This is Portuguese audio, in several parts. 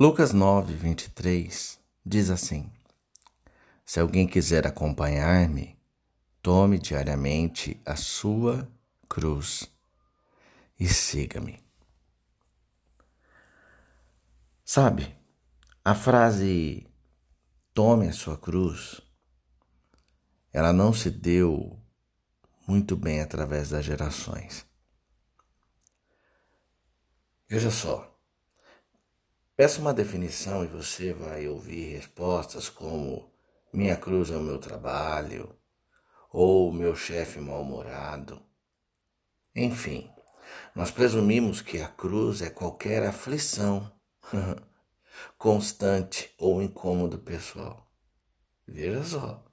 Lucas 9, 23 diz assim: Se alguém quiser acompanhar-me, tome diariamente a sua cruz e siga-me. Sabe, a frase tome a sua cruz, ela não se deu muito bem através das gerações. Veja só, Peça uma definição e você vai ouvir respostas como minha cruz é o meu trabalho ou meu chefe mal-humorado. Enfim, nós presumimos que a cruz é qualquer aflição constante ou incômodo pessoal. Veja só.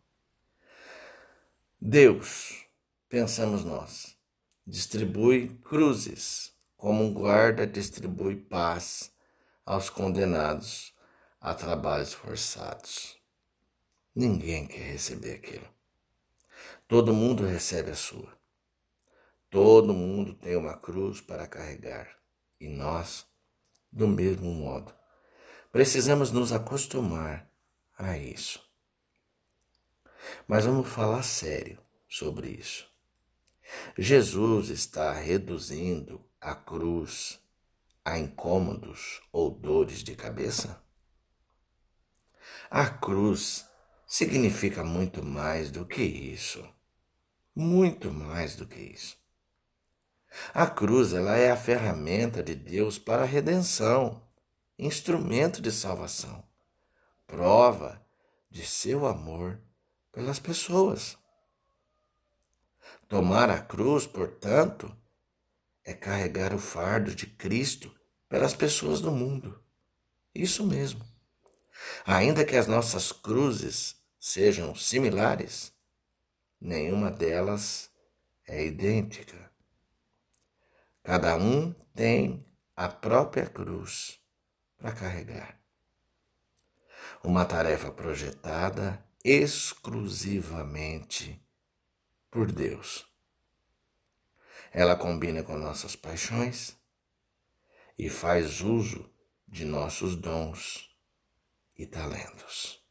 Deus, pensamos nós, distribui cruzes, como um guarda distribui paz aos condenados a trabalhos forçados. Ninguém quer receber aquilo. Todo mundo recebe a sua. Todo mundo tem uma cruz para carregar. E nós, do mesmo modo, precisamos nos acostumar a isso. Mas vamos falar sério sobre isso. Jesus está reduzindo a cruz a incômodos ou dores de cabeça? A cruz significa muito mais do que isso. Muito mais do que isso. A cruz ela é a ferramenta de Deus para a redenção, instrumento de salvação, prova de seu amor pelas pessoas. Tomar a cruz, portanto, é carregar o fardo de Cristo pelas pessoas do mundo. Isso mesmo. Ainda que as nossas cruzes sejam similares, nenhuma delas é idêntica. Cada um tem a própria cruz para carregar. Uma tarefa projetada exclusivamente por Deus. Ela combina com nossas paixões e faz uso de nossos dons e talentos.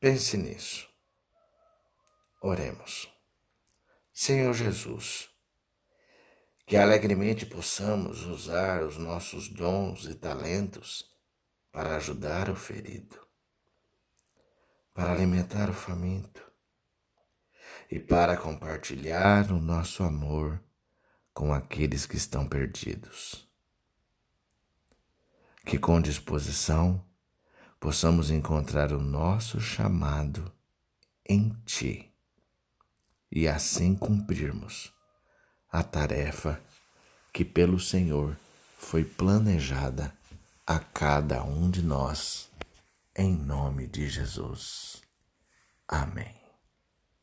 Pense nisso. Oremos. Senhor Jesus, que alegremente possamos usar os nossos dons e talentos para ajudar o ferido, para alimentar o faminto, e para compartilhar o nosso amor com aqueles que estão perdidos. Que com disposição possamos encontrar o nosso chamado em Ti e assim cumprirmos a tarefa que pelo Senhor foi planejada a cada um de nós, em nome de Jesus. Amém.